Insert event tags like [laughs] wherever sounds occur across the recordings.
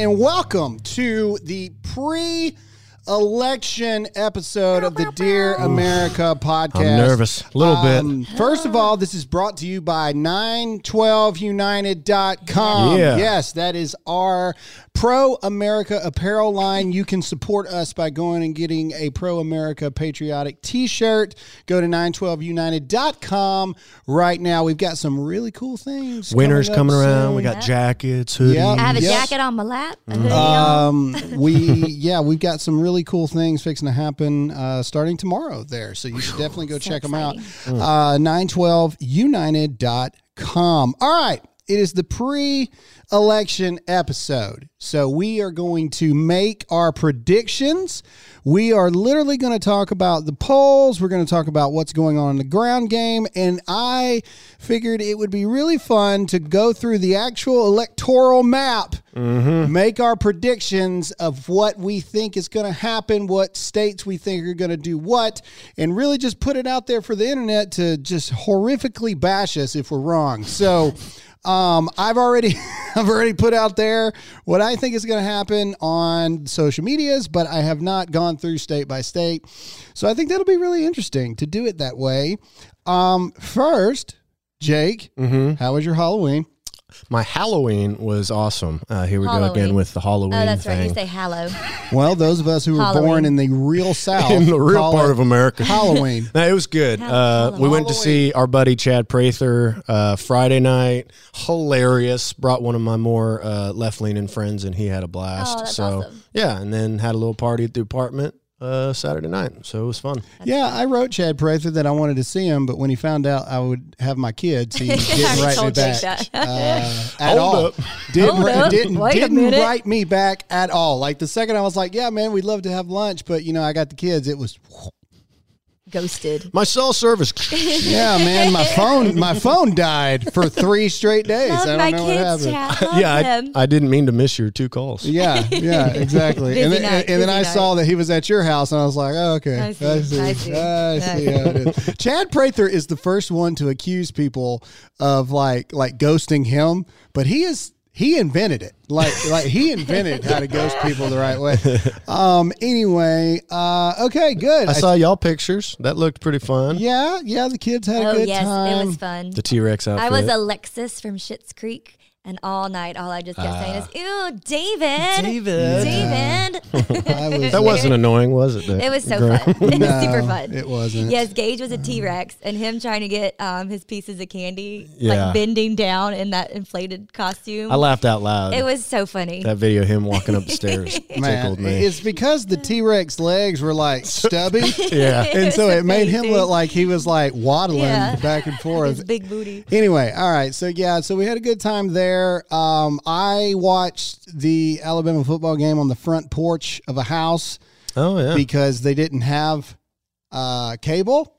and welcome to the pre election episode of the Dear America podcast. I'm nervous. A little bit. Um, First of all, this is brought to you by 912united.com. Yeah. Yes, that is our Pro America apparel line. You can support us by going and getting a Pro America patriotic t shirt. Go to 912united.com right now. We've got some really cool things. Winter's up coming around. soon. We got jackets, hoodies. Yeah. I have a Yes. jacket on my lap. a hoodie. Um, we yeah, we've got some really cool things fixing to happen uh, starting tomorrow there. So you should definitely go check them out. Uh, 912united.com. All right. It is the pre-election episode. So we are going to make our predictions. We are literally going to talk about the polls. We're going to talk about what's going on in the ground game. And I figured it would be really fun to go through the actual electoral map mm-hmm. make our predictions of what we think is going to happen, what states we think are going to do what, and really just put it out there for the internet to just horrifically bash us if we're wrong. So. Um, I've already, [laughs] I've already put out there what I think is going to happen on social medias, but I have not gone through state by state. So I think that'll be really interesting to do it that way. Um, first, Jake, how was your Halloween? My Halloween was awesome. Uh, here we go again with the Halloween Oh, that's right. You say hallow. Well, those of us who were born in the real [laughs] South, in the real call part of America. Halloween. [laughs] No, it was good. Hall- Uh, we went to see our buddy Chad Prather uh, Friday night. Hilarious. Brought one of my more uh, left leaning friends, and he had a blast. Oh, that's so awesome. yeah, and then had a little party at the apartment uh, Saturday night. So it was fun. yeah, I wrote Chad Prather that I wanted to see him, but when he found out I would have my kids, he [laughs] didn't write me told Jake back that. uh, [laughs] at Hold all. up. Didn't Hold up. didn't Wait a didn't minute. write me back at all. Like the second I was like, "Yeah, man, we'd love to have lunch," but you know, I got the kids. It was Ghosted. My cell service. [laughs] yeah, man. My phone my phone died for three straight days. Love I don't my know what happened. Chad. [laughs] Yeah. I, I didn't mean to miss your two calls. Yeah, yeah, [laughs] exactly. and then, night, and then I night. saw that he was at your house, and I was like, oh, okay. I see, I see, I I see. see. how it is. Chad Prather is the first one to accuse people of like like ghosting him, but he is he invented it. Like [laughs] like he invented how to ghost people the right way. Um. Anyway. Uh. Okay. Good. I saw y'all pictures. That looked pretty fun. yeah. Yeah. The kids had a Oh, good yes. time. It was fun. The T Rex outfit. I was Alexis from Schitt's Creek, and all night, all I just kept saying is, Ew, David. David. David. [laughs] [laughs] I was, That wasn't annoying, was it? It was so fun. [laughs] It was No, super fun. it wasn't. Yes, Gage was a T Rex, and him trying to get um, his pieces of candy, Yeah. like bending down in that inflated costume. I laughed out loud. It was so funny. that video, of him walking up the stairs, Man, tickled me. it's because the T Rex legs were like stubby. yeah. and so it made him look like he was like waddling Yeah. back and His forth. big booty. Anyway, all right. So yeah, so we had a good time there. Um, I watched the Alabama football game on the front porch of a house Oh yeah. because they didn't have uh, cable,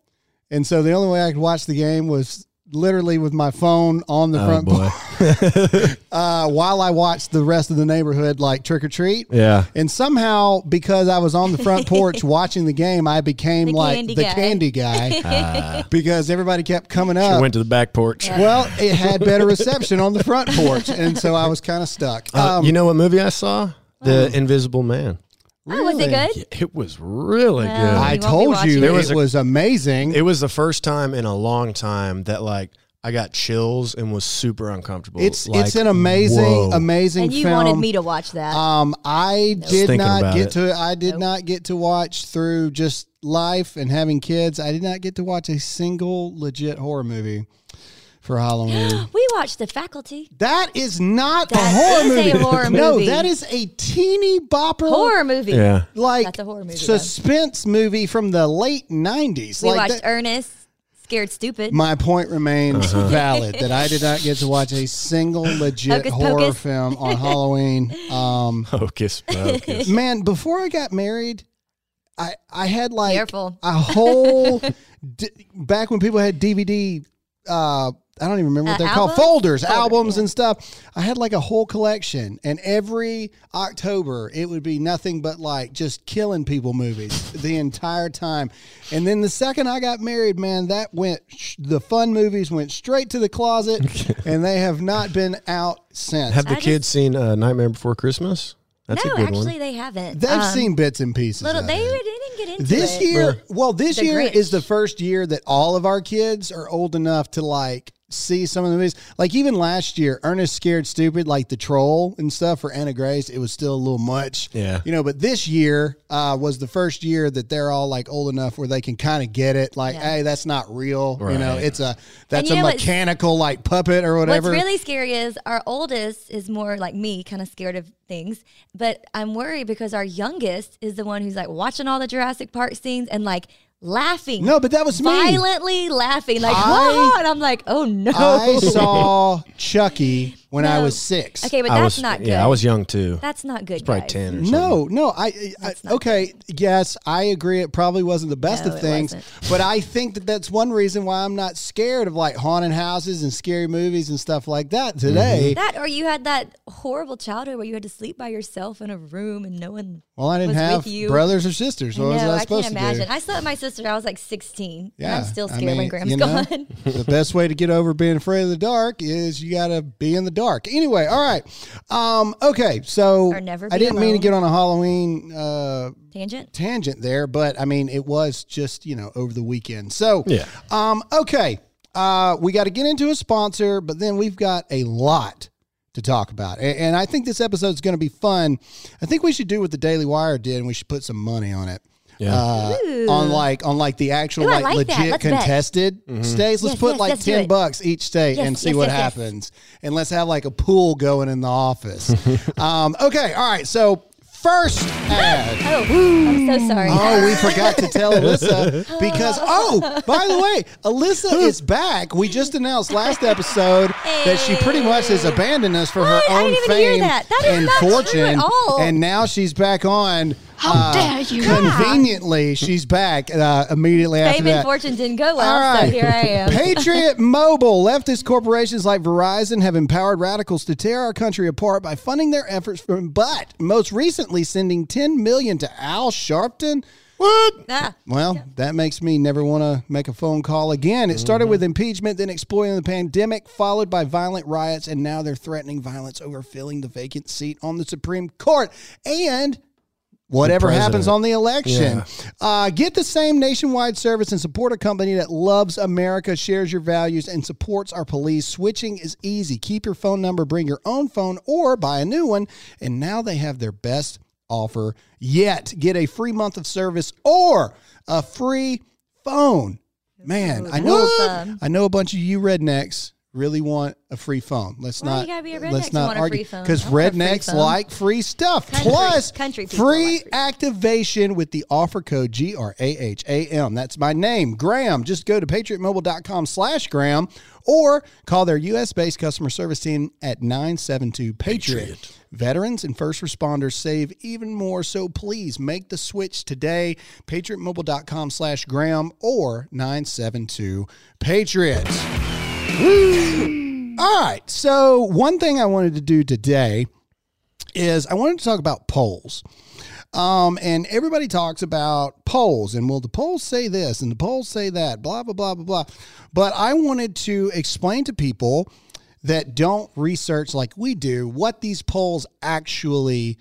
and so the only way I could watch the game was literally with my phone on the oh front boy. porch [laughs] uh, while I watched the rest of the neighborhood like trick or treat. yeah. And somehow, because I was on the front porch [laughs] watching the game, I became The like candy the guy. candy [laughs] guy because everybody kept coming I up. went to the back porch. well, it had better reception on the front porch, and so I was kind of stuck. Uh, Um, you know what movie I saw? The Invisible Man. Oh, was it Really? good? It was really Well, good. I You won't be told you it. There it was was, amazing. it was the first time in a long time that like I got chills and was super uncomfortable. it's Like, it's an amazing, whoa. amazing And you film. wanted me to watch that. Um, I did not get it. to. I did Nope. not get to watch through just life and having kids. I did not get to watch a single legit horror movie for Halloween. [gasps] we watched The Faculty. That is not That a horror is a movie. horror [laughs] No, movie. that is a teeny bopper Horror movie. Yeah. like That's a horror movie, though. suspense movie from the late nineties. We Like watched that- Ernest, Scared Stupid. my point remains Uh-huh. valid that I did not get to watch a single [laughs] legit Hocus horror Pocus. film on [laughs] Halloween. Um, Hocus pocus. man, before I got married, I I had like Careful. a whole d- back when people had DVD uh I don't even remember what Uh, they're called albums? folders, albums, yeah. and stuff. I had like a whole collection, and every October it would be nothing but like just killing people movies the entire time. And then the second I got married, man, that went sh- the fun movies went straight to the closet, [laughs] and they have not been out since. Have the I just- kids seen uh, Nightmare Before Christmas? That's no, a good actually one. they haven't. They've Um, seen bits and pieces. little. of They, it. didn't get into this it. year well this The year Grinch. is the first year that all of our kids are old enough to like see some of the movies like even last year ernest scared stupid like the troll and stuff for anna grace it was still a little much Yeah. you know but this year uh, was the first year that they're all like old enough where they can kind of get it like Yeah. hey that's not real you know it's a that's a mechanical like puppet or whatever What's really scary is our oldest is more like me, kind of scared of things. But I'm worried because our youngest is the one who's like watching all the Jurassic Park scenes and like laughing. no but that was me violently laughing, like, I- and I'm like, oh no. i saw [laughs] chucky when i was six Okay, but I that's was, not good. Yeah, I was young too. That's not good. Probably guys. 10 or something. No, no, I, I That's not okay. Yes, I agree. It probably wasn't the best No, of it things, wasn't. but I think that that's one reason why I'm not scared of like haunted houses and scary movies and stuff like that mm-hmm. today. That or you had that horrible childhood where you had to sleep by yourself in a room and no one. Well, I didn't was have with you. brothers or sisters. What no, was I I supposed can't to imagine. do? I slept with my sister. I was like 16. Yeah, and I'm still I scared mean, when Graham's you know, gone. [laughs] the best way to get over being afraid of the dark is you got to be in the dark. Anyway, all right. Um, okay, so never I didn't mean to get on a Halloween uh, Tangent. tangent there, but I mean it was just you know over the weekend. So Yeah. um, okay, uh, we got to get into a sponsor, but then we've got a lot to talk about, and, and I think this episode is going to be fun. I think we should do what the Daily Wire did, and we should put some money on it. Yeah. Uh, on like on like the actual Ooh, I like, like that. legit Let's bet. contested states. Let's Yes, put yes, like let's do ten it. bucks each state Yes, and see yes, what yes, yes. happens, and let's have like a pool going in the office. [laughs] um, okay, all right. So first [gasps] ad. Oh, I'm so sorry. Oh, we forgot to tell Alyssa [laughs] because oh, by the way, Alyssa [laughs] is back. We just announced last episode that she pretty much has abandoned us for What? her I own didn't even hear fame that. That is and not true at fortune, all. and now she's back on. How uh, dare you. Conveniently, she's back uh, immediately after Fame that. and fortune didn't go well, All right. so here I am. Patriot [laughs] Mobile. Leftist corporations like Verizon have empowered radicals to tear our country apart by funding their efforts from but most recently sending 10 million to Al Sharpton. What? Ah, Well, that makes me never want to make a phone call again. It started with impeachment, then exploiting the pandemic, followed by violent riots, and now they're threatening violence over filling the vacant seat on the Supreme Court. And whatever happens on the election. Uh, get the same nationwide service and support a company that loves America, shares your values, and supports our police. Switching is easy. Keep your phone number, bring your own phone, or buy a new one. And now they have their best offer yet. Get a free month of service or a free phone. Man, I know I know a bunch of you rednecks really want a free phone. Let's Why not you gotta be a redneck let's not a argue free phone? because I free rednecks phone. like free stuff. Country- Plus, country free like free. activation with the offer code G R A H A M. That's my name, Graham. Just go to patriotmobile.com slash Graham or call their U.S. based customer service team at 972 Patriot. Veterans and first responders save even more, so please make the switch today. PatriotMobile.com slash Graham or 972 Patriot. All right. So, one thing I wanted to do today is I wanted to talk about polls. Um, and everybody talks about polls, and well, the polls say this, and the polls say that, blah, blah, blah, blah, blah. But I wanted to explain to people that don't research like we do what these polls actually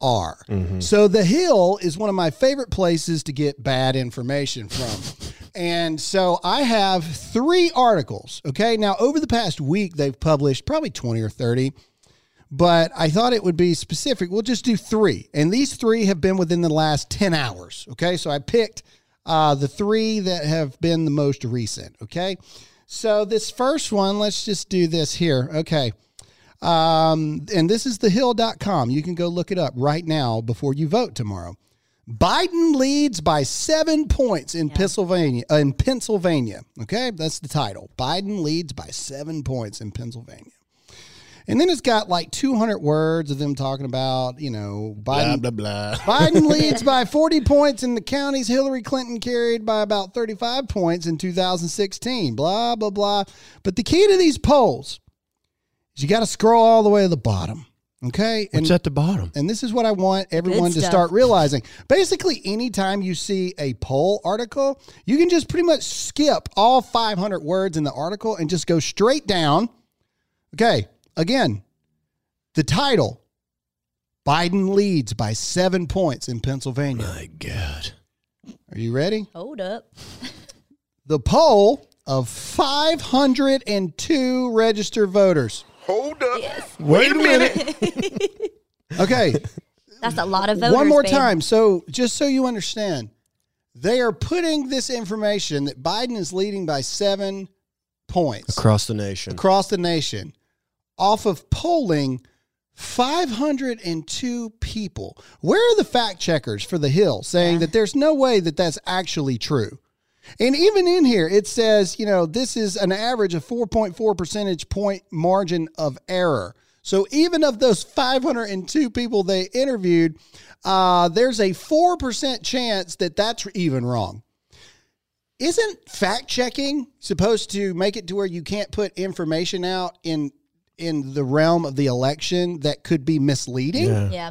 are. So the Hill is one of my favorite places to get bad information from. and so I have three articles. Okay. Now, over the past week, they've published probably 20 or 30, but I thought it would be specific. We'll just do three. And these three have been within the last 10 hours. Okay. So I picked uh, the three that have been the most recent. Okay. So this first one, let's just do this here. Okay. Um, and this is thehill.com. You can go look it up right now before you vote tomorrow. Biden leads by seven points in Pennsylvania. Uh, in Pennsylvania, okay, that's the title. Biden leads by seven points in Pennsylvania. And then it's got like 200 words of them talking about, you know, Blah Biden. blah blah. Biden [laughs] leads by 40 points in the counties Hillary Clinton carried by about 35 points in 2016. Blah, blah, blah. But the key to these polls is you got to scroll all the way to the bottom. Okay. And It's at the bottom. and this is what I want everyone to start realizing. Basically, anytime you see a poll article, you can just pretty much skip all 500 words in the article and just go straight down. Okay, again, the title Biden leads by seven points in Pennsylvania. My God. Are you ready? Hold up. The poll of 502 registered voters. Hold up. Yes. Wait a minute. [laughs] Okay. That's a lot of voters. One more babe. time. So, just so you understand, they are putting this information that Biden is leading by seven points Across the nation. across the nation off of polling 502 people. Where are the fact checkers for the Hill saying that there's no way that that's actually true? And even in here, it says, you know, this is an average of 4.4 percentage point margin of error. So even of those 502 people they interviewed, uh, there's a 4% chance that that's even wrong. Isn't fact checking supposed to make it to where you can't put information out in in the realm of the election that could be misleading? Yeah. Yeah.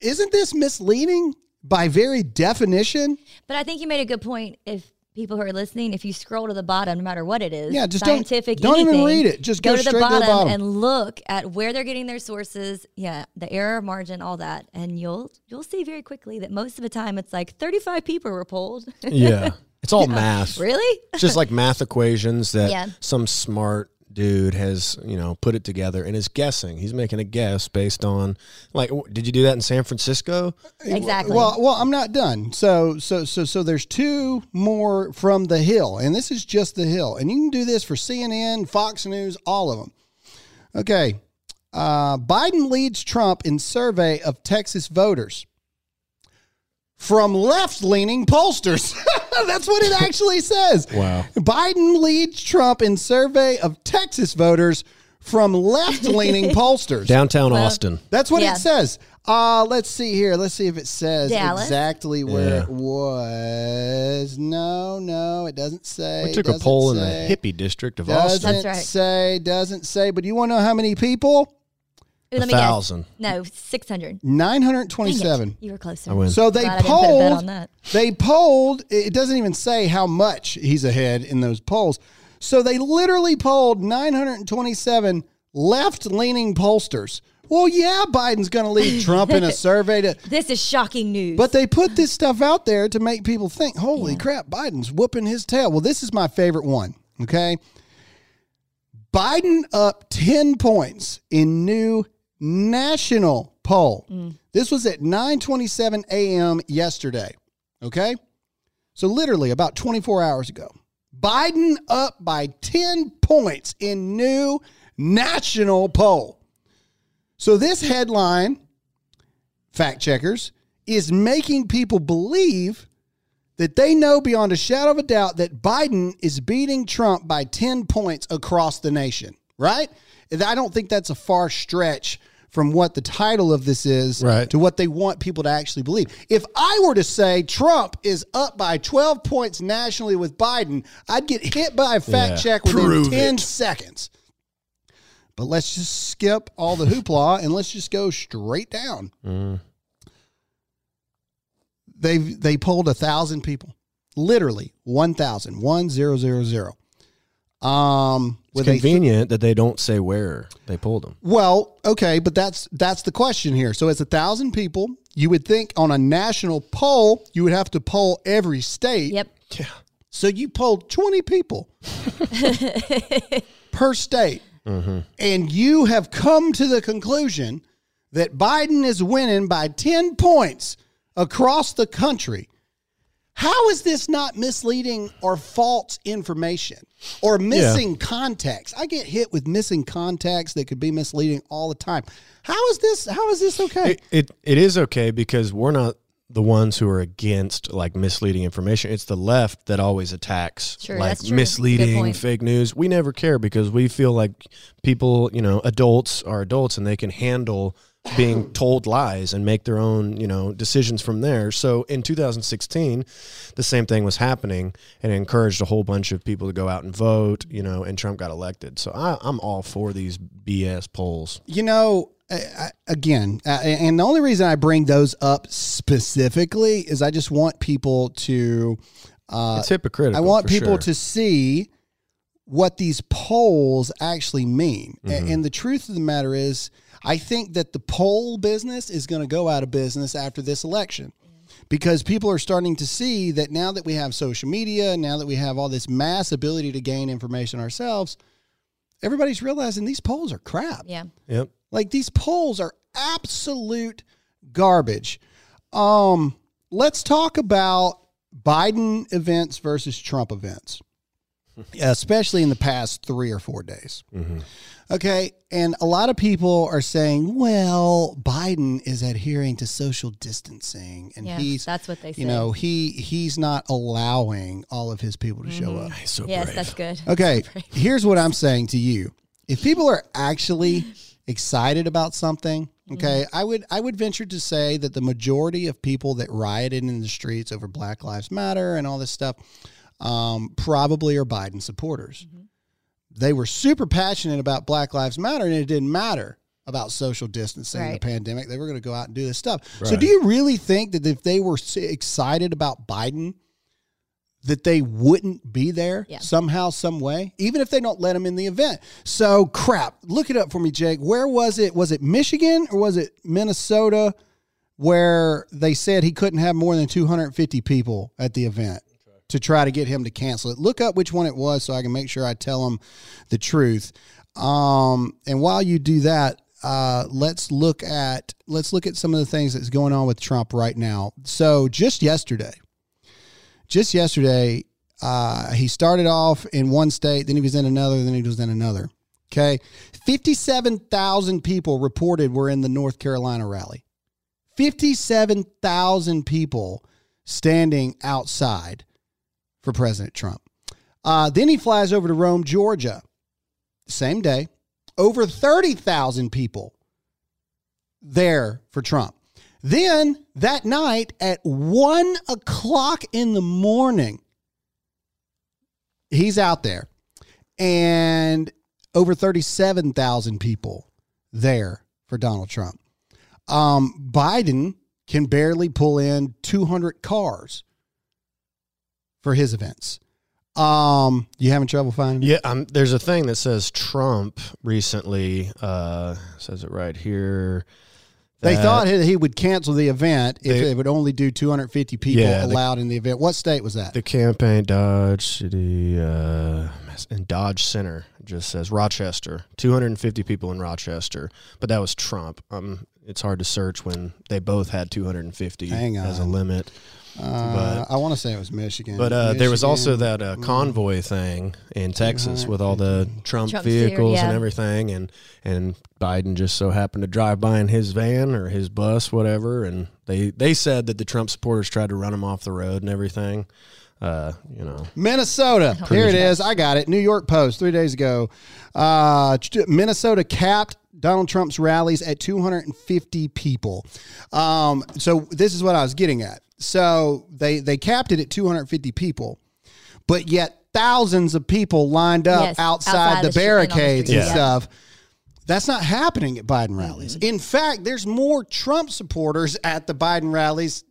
Isn't this misleading by very definition? But I think you made a good point. If people who are listening, if you scroll to the bottom, no matter what it is, Yeah, just don't- don't even read it. Just go to the straight to the bottom, bottom. and look at where they're getting their sources. Yeah, the error margin, all that, and you'll you'll see very quickly that most of the time it's like 35 people were polled. Yeah. [laughs] It's all math. really? It's just like math equations that [laughs] Yeah. some smart dude has, you know, put it together and is guessing. He's making a guess based on like did you do that in San Francisco? Exactly. Well, well, I'm not done. So, so, so, so there's two more from the Hill, and this is just the Hill, and you can do this for CNN, Fox News, all of them. Okay, uh, Biden leads Trump in survey of Texas voters from left-leaning pollsters. [laughs] That's what it [laughs] actually says. Wow. Biden leads Trump in survey of Texas voters from left-leaning [laughs] pollsters. Downtown Austin. That's what Yeah. it says. Uh, let's see here. Let's see if it says Dallas? exactly where Yeah. it was. No, no, it doesn't say. We took a Doesn't poll in the hippie district of Doesn't Austin. That's right. say. Doesn't say. But you want to know how many people? Ooh, let me thousand. guess. No, 600. Nine hundred Dang it. twenty-seven. You were closer. I win. So they Glad I didn't put a bet polled. on that. They polled. It doesn't even say how much he's ahead in those polls. So they literally polled 927 left-leaning pollsters. Well, yeah, Biden's going to lead [laughs] Trump in a survey to This is shocking news. But they put this stuff out there to make people think, holy crap, Biden's whooping his tail. Well, this is my favorite one. Okay. Biden up 10 points in new national poll. Mm. This was at 9:27 a.m. yesterday. Okay? So literally about 24 hours ago. Biden up by 10 points in new national poll. So this headline fact checkers, is making people believe that they know beyond a shadow of a doubt that Biden is beating Trump by 10 points across the nation, right? I don't think that's a far stretch from what the title of this is Right. to what they want people to actually believe. If I were to say Trump is up by 12 points nationally with Biden, I'd get hit by a fact Yeah. check within Prove 10 it. seconds. But let's just skip all the hoopla and let's just go straight down. They they polled a thousand people, literally one thousand, one zero zero zero. Um, It's with a th- convenient that they don't say where they pulled them. well, okay, but that's that's the question here. So it's a thousand people. You would think on a national poll, you would have to poll every state. yep. Yeah. So you polled 20 people [laughs] per state. Mm-hmm. And you have come to the conclusion that Biden is winning by 10 points across the country. How is this not misleading or false information or missing context? I get hit with missing context that could be misleading all the time. How is this how is this okay? It, it it is okay because we're not the ones who are against like misleading information. It's the left that always attacks Sure, like that's true. Good misleading fake news. We never care because we feel like people, you know, adults are adults and they can handle being [laughs] told lies and make their own, you know, decisions from there. So in 2016, the same thing was happening and it encouraged a whole bunch of people to go out and vote, you know, and Trump got elected. So I, I'm all for these BS polls. You know, I- again, uh, and the only reason I bring those up specifically is I just want people to. Uh, It's hypocritical. I want people sure. to see what these polls actually mean. Mm-hmm. And, the truth of the matter is, I think that the poll business is going to go out of business after this election. Because people are starting to see that now that we have social media, now that we have all this mass ability to gain information ourselves, everybody's realizing these polls are crap. Yeah. Yep. Like these polls are absolute garbage. Um, let's talk about Biden events versus Trump events, [laughs] especially in the past three or four days. Okay. And a lot of people are saying, well, Biden is adhering to social distancing and Yeah, he's, that's what they say. you know, he, he's not allowing all of his people to show mm-hmm. up. He's so Yes, brave. that's good. [laughs] Okay, here's what I'm saying to you. If people are actually [laughs] excited about something, mm-hmm. okay, I would I would venture to say that the majority of people that rioted in the streets over Black Lives Matter and all this stuff um, probably are Biden supporters. Mm-hmm. They were super passionate about Black Lives Matter, and it didn't matter about social distancing and Right. the pandemic. They were going to go out and do this stuff. So, do you really think that if they were excited about Biden, that they wouldn't be there Yeah. somehow, some way, even if they don't let them in the event. So crap. Look it up for me, Jake. Where was it? Was it Michigan or was it Minnesota where they said he couldn't have more than 250 people at the event to try to get him to cancel it? Look up which one it was so I can make sure I tell him the truth. Um, and while you do that, uh, let's look at let's look at some of the things that's going on with Trump right now. So just yesterday, just yesterday, uh, he started off in one state, then he was in another, then he was in another. Okay. 57,000 people reported were in the North Carolina rally. 57,000 people standing outside for President Trump. Uh, then he flies over to Rome, Georgia. Same day. Over 30,000 people there for Trump. Then that night at one o'clock in the morning, he's out there and over 37,000 people there for Donald Trump. Um, Biden can barely pull in 200 cars for his events. Um, you having trouble finding? Yeah, um, there's a thing that says Trump recently uh, says it right here. They thought he he would cancel the event if They- they would only do 250 people Yeah, the- allowed in the event. What state was that? the campaign Dodge City uh, and Dodge Center just says Rochester, 250 people in Rochester, but that was Trump. Um, it's hard to search when they both had 250 Hang as a limit. Uh, I want to say it was Michigan. But uh, there was also that uh, convoy thing in Texas with all the Trump, Trump theater, vehicles and yeah. everything, and and Biden just so happened to drive by in his van or his bus, whatever, and they they said that the Trump supporters tried to run him off the road and everything. Uh, you know, Minnesota. Here it is. I got it. New York Post three days ago. Uh, Minnesota capped Donald Trump's rallies at 250 people. Um, so this is what I was getting at. So they they capped it at 250 people, but yet thousands of people lined up Yes, outside, outside the the street and the barricades and yeah. stuff. That's not happening at Biden rallies. In fact, there's more Trump supporters at the Biden rallies,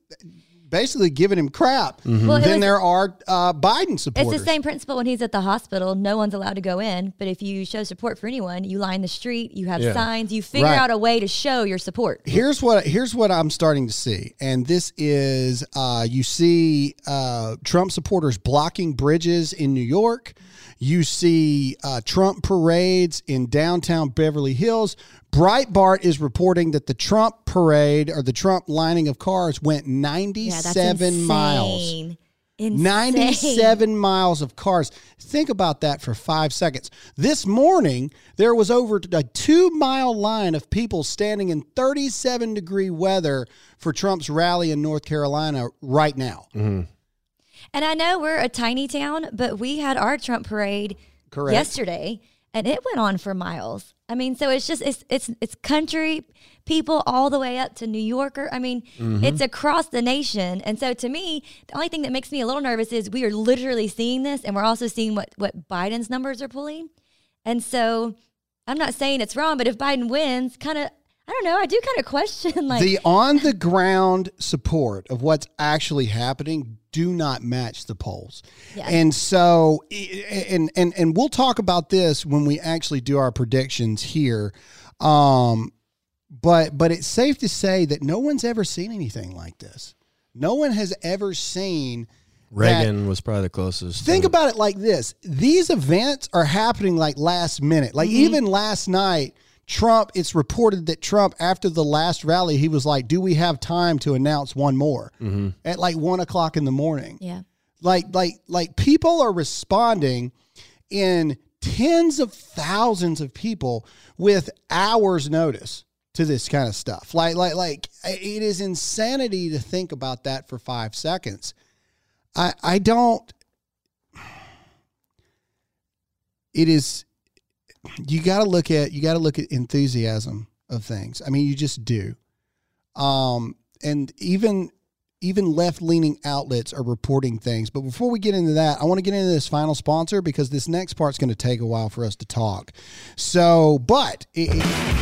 basically giving him crap Well, than was- there are uh, Biden supporters. It's the same principle when he's at the hospital. No one's allowed to go in. But if you show support for anyone, you line the street, you have Yeah. signs, you figure Right. out a way to show your support. here's what here's what I'm starting to see, and this is uh, you see uh, Trump supporters blocking bridges in New York. You see uh, Trump parades in downtown Beverly Hills. Breitbart is reporting that the Trump parade or the Trump lining of cars went Yeah, 97 miles. insane. Insane. 97 miles of cars. Think about that for five seconds. This morning, there was over a two mile line of people standing in 37 degree weather for Trump's rally in North Carolina right now. And I know we're a tiny town, but we had our Trump parade Correct. yesterday, and it went on for miles. I mean, so it's just it's it's it's country people all the way up to New Yorker. I mean, Mm-hmm. it's across the nation. And so to me, the only thing that makes me a little nervous is we are literally seeing this, and we're also seeing what what Biden's numbers are pulling. And so I'm not saying it's wrong, but if Biden wins, kind of. I don't know. I do kind of question [laughs] like the on the ground support of what's actually happening do not match the polls. Yeah. And so and and and we'll talk about this when we actually do our predictions here. Um but but it's safe to say that no one's ever seen anything like this. No one has ever seen that- Reagan was probably the closest. Think about it like this: these events are happening like last minute. Like even last night, Trump. It's reported that Trump, after the last rally, he was like, "Do we have time to announce one more?" Mm-hmm. At like one o'clock in the morning. yeah. Like like like people are responding in tens of thousands of people with hours notice to this kind of stuff. Like like like it is insanity to think about that for 5 seconds. I I don't [sighs] it is you got to look at you got to look at enthusiasm of things. I mean, you just do. Um and even even left leaning outlets are reporting things. But before we get into that, I want to get into this final sponsor because this next part's going to take a while for us to talk. So, but it, it-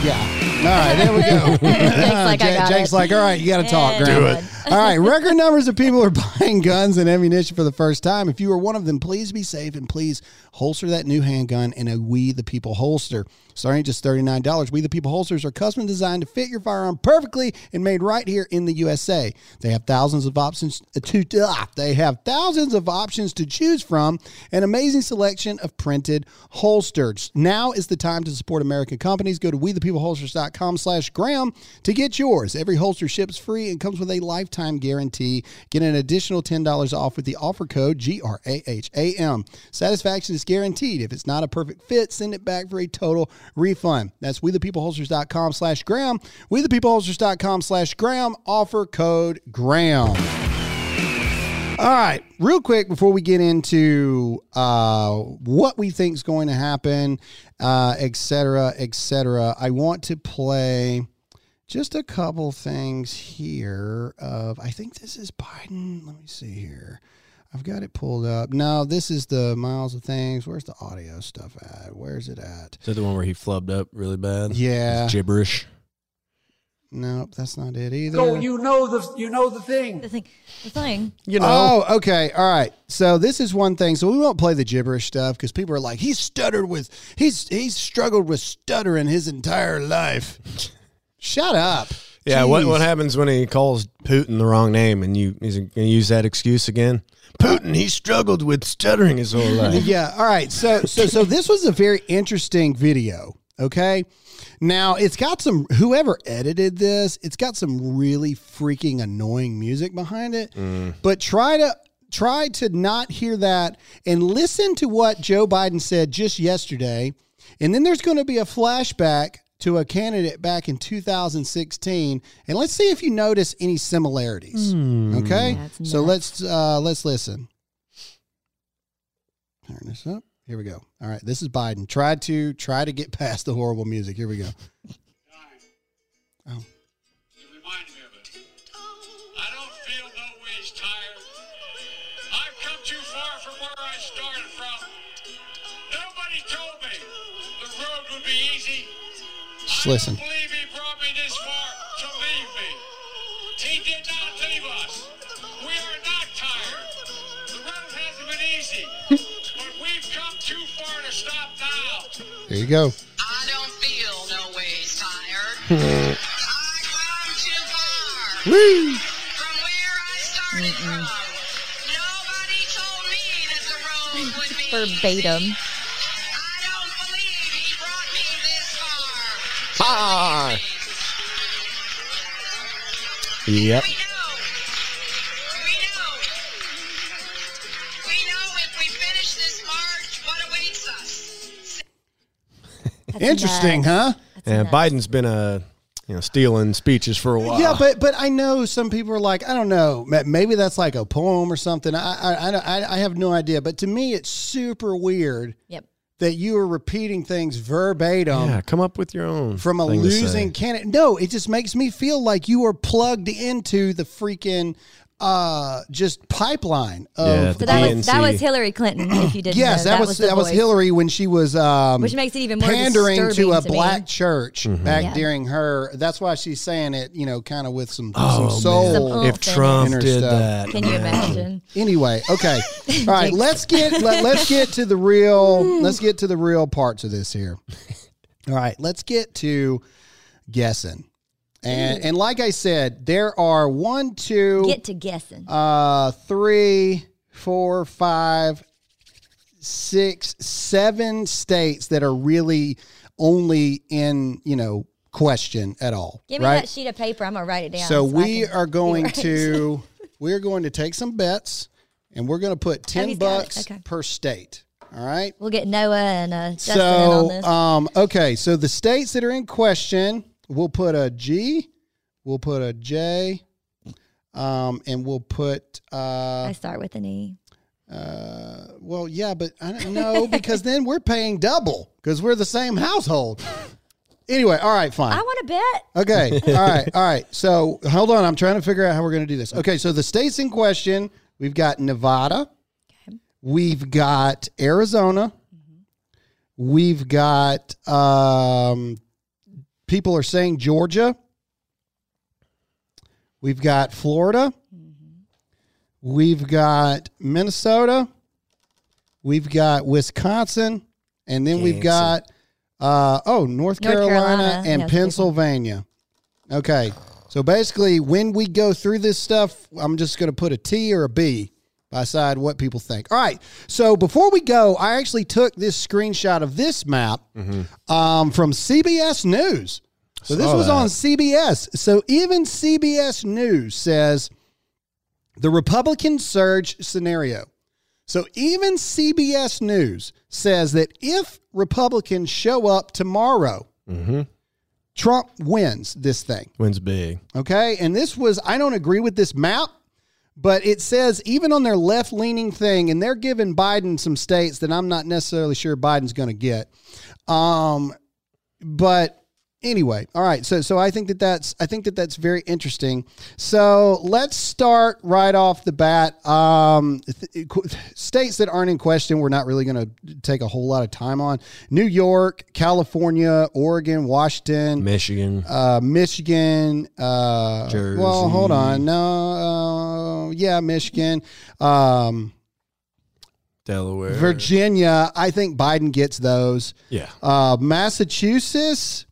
yeah. All right, there we go. [laughs] Jake's like, [laughs] I Ja- got Jake's it. like, all right, you got to talk, And Grandma. done. All right, record numbers of people are [laughs] buying guns and ammunition for the first time. If you are one of them, please be safe and please holster that new handgun in a We the People holster. Starting at just $39, We the People holsters are custom designed to fit your firearm perfectly and made right here in the USA. They have thousands of options to ah, they have thousands of options to choose from, an amazing selection of printed holsters. Now is the time to support American companies. Go to wethepeopleholsters.com slash Graham to get yours. Every holster ships free and comes with a lifetime guarantee. Get an additional $10 off with the offer code G-R-A-H-A-M. Satisfaction is guaranteed. If it's not a perfect fit, send it back for a total refund. That's wethepeopleholsters.com slash Graham. Wethepeopleholsters.com slash Graham. Offer code Graham. All right, real quick before we get into uh, what we think is going to happen, uh, et cetera, et cetera, I want to play just a couple things here. Of I think this is Biden. Let me see here. I've got it pulled up. No, this is the miles of things. Where's the audio stuff at? Where's it at? Is that the one where he flubbed up really bad? Yeah. It's gibberish. Nope, that's not it either. So you know the you know the thing. The thing, the thing. You know. Oh, okay. All right. So this is one thing. So we won't play the gibberish stuff because people are like, he's stuttered with he's he's struggled with stuttering his entire life. [laughs] Shut up. yeah. What Jeez. what happens when he calls Putin the wrong name and you he's gonna use that excuse again? Putin, he struggled with stuttering his whole life. [laughs] Yeah. All right. So so so this was a very interesting video. Okay. Now it's got some whoever edited this, it's got some really freaking annoying music behind it. Mm. But try to try to not hear that and listen to what Joe Biden said just yesterday. And then there's going to be a flashback to a candidate back in 2016 and let's see if you notice any similarities. Okay? So let's uh let's listen. Turn this up. Here we go. All right, this is Biden. Try to try to get [laughs] past the horrible music. Here we go. Stop now. Here you go. I don't feel no ways tired. [laughs] I come too far Woo! from where I started from. Nobody told me that the road would be Verbatim. Ha! Yep. That's Interesting, enough. huh? That's yeah, enough. Biden's been a you know stealing speeches for a while. Yeah, but but I know some people are like, I don't know, maybe that's like a poem or something. I I I, I have no idea, but to me, it's super weird. Yep that you are repeating things verbatim. yeah, come up with your own From a losing candidate. No, it just makes me feel like you are plugged into the freaking uh just pipeline of Yeah, So the that was that was Hillary Clinton. If you didn't, Yes, know. that, was, the that was. Hillary when she was um, Which makes it even more pandering to a to me. black church back Yeah. during her. That's why she's saying it, you know, kind of with some Oh, some soul. Some. If Trump did stuff. that, Can you imagine? [laughs] Anyway, okay, [laughs] all right. let's get let, let's get to the real. [laughs] Let's get to the real parts of this here. All right, let's get to guessing. And and like I said, there are one, two, Get to guessing. uh, three, four, five, six, seven states that are really only in you know question at all. Give me right? that sheet of paper. I'm gonna write it down. So I we can are going right. to [laughs] we're going to take some bets and we're going to put 10 he's got it. bucks Okay. per state. All right? We'll get Noah and uh, Justin in on So this. um okay, so the states that are in question, we'll put a G, we'll put a J, um and we'll put uh I start with an E. uh well yeah, but I don't know [laughs] because then we're paying double cuz we're the same household. Anyway, all right, fine. I want to bet. Okay. All right. All right. So hold on. I'm trying to figure out how we're going to do this. Okay. So the states in question we've got Nevada, okay. we've got Arizona, we've got um, people are saying Georgia, we've got Florida, we've got Minnesota, we've got Wisconsin, and then we've Kansas. got uh, oh North, North Carolina, Carolina, and yeah, that's a big one. Pennsylvania. Okay. So basically, when we go through this stuff, I'm just going to put a T or a B beside what people think. All right. So before we go, I actually took this screenshot of this map um, from CBS News. So this was that. on CBS. So even CBS News says the Republican surge scenario. So even CBS News says that if Republicans show up tomorrow, Trump wins this thing. wins big. Okay. And this was, I don't agree with this map, but it says even on their left leaning thing, and they're giving Biden some states that I'm not necessarily sure Biden's going to get. Um, but anyway, all right. So, so I think that that's, I think that that's very interesting. So let's start right off the bat. Um, th- states that aren't in question, we're not really going to take a whole lot of time on New York, California, Oregon, Washington, Michigan. uh, Michigan. Uh, Jersey. Well, hold on. No, uh, yeah, Michigan. Um, Delaware. Virginia. I think Biden gets those. Yeah. Uh, Massachusetts.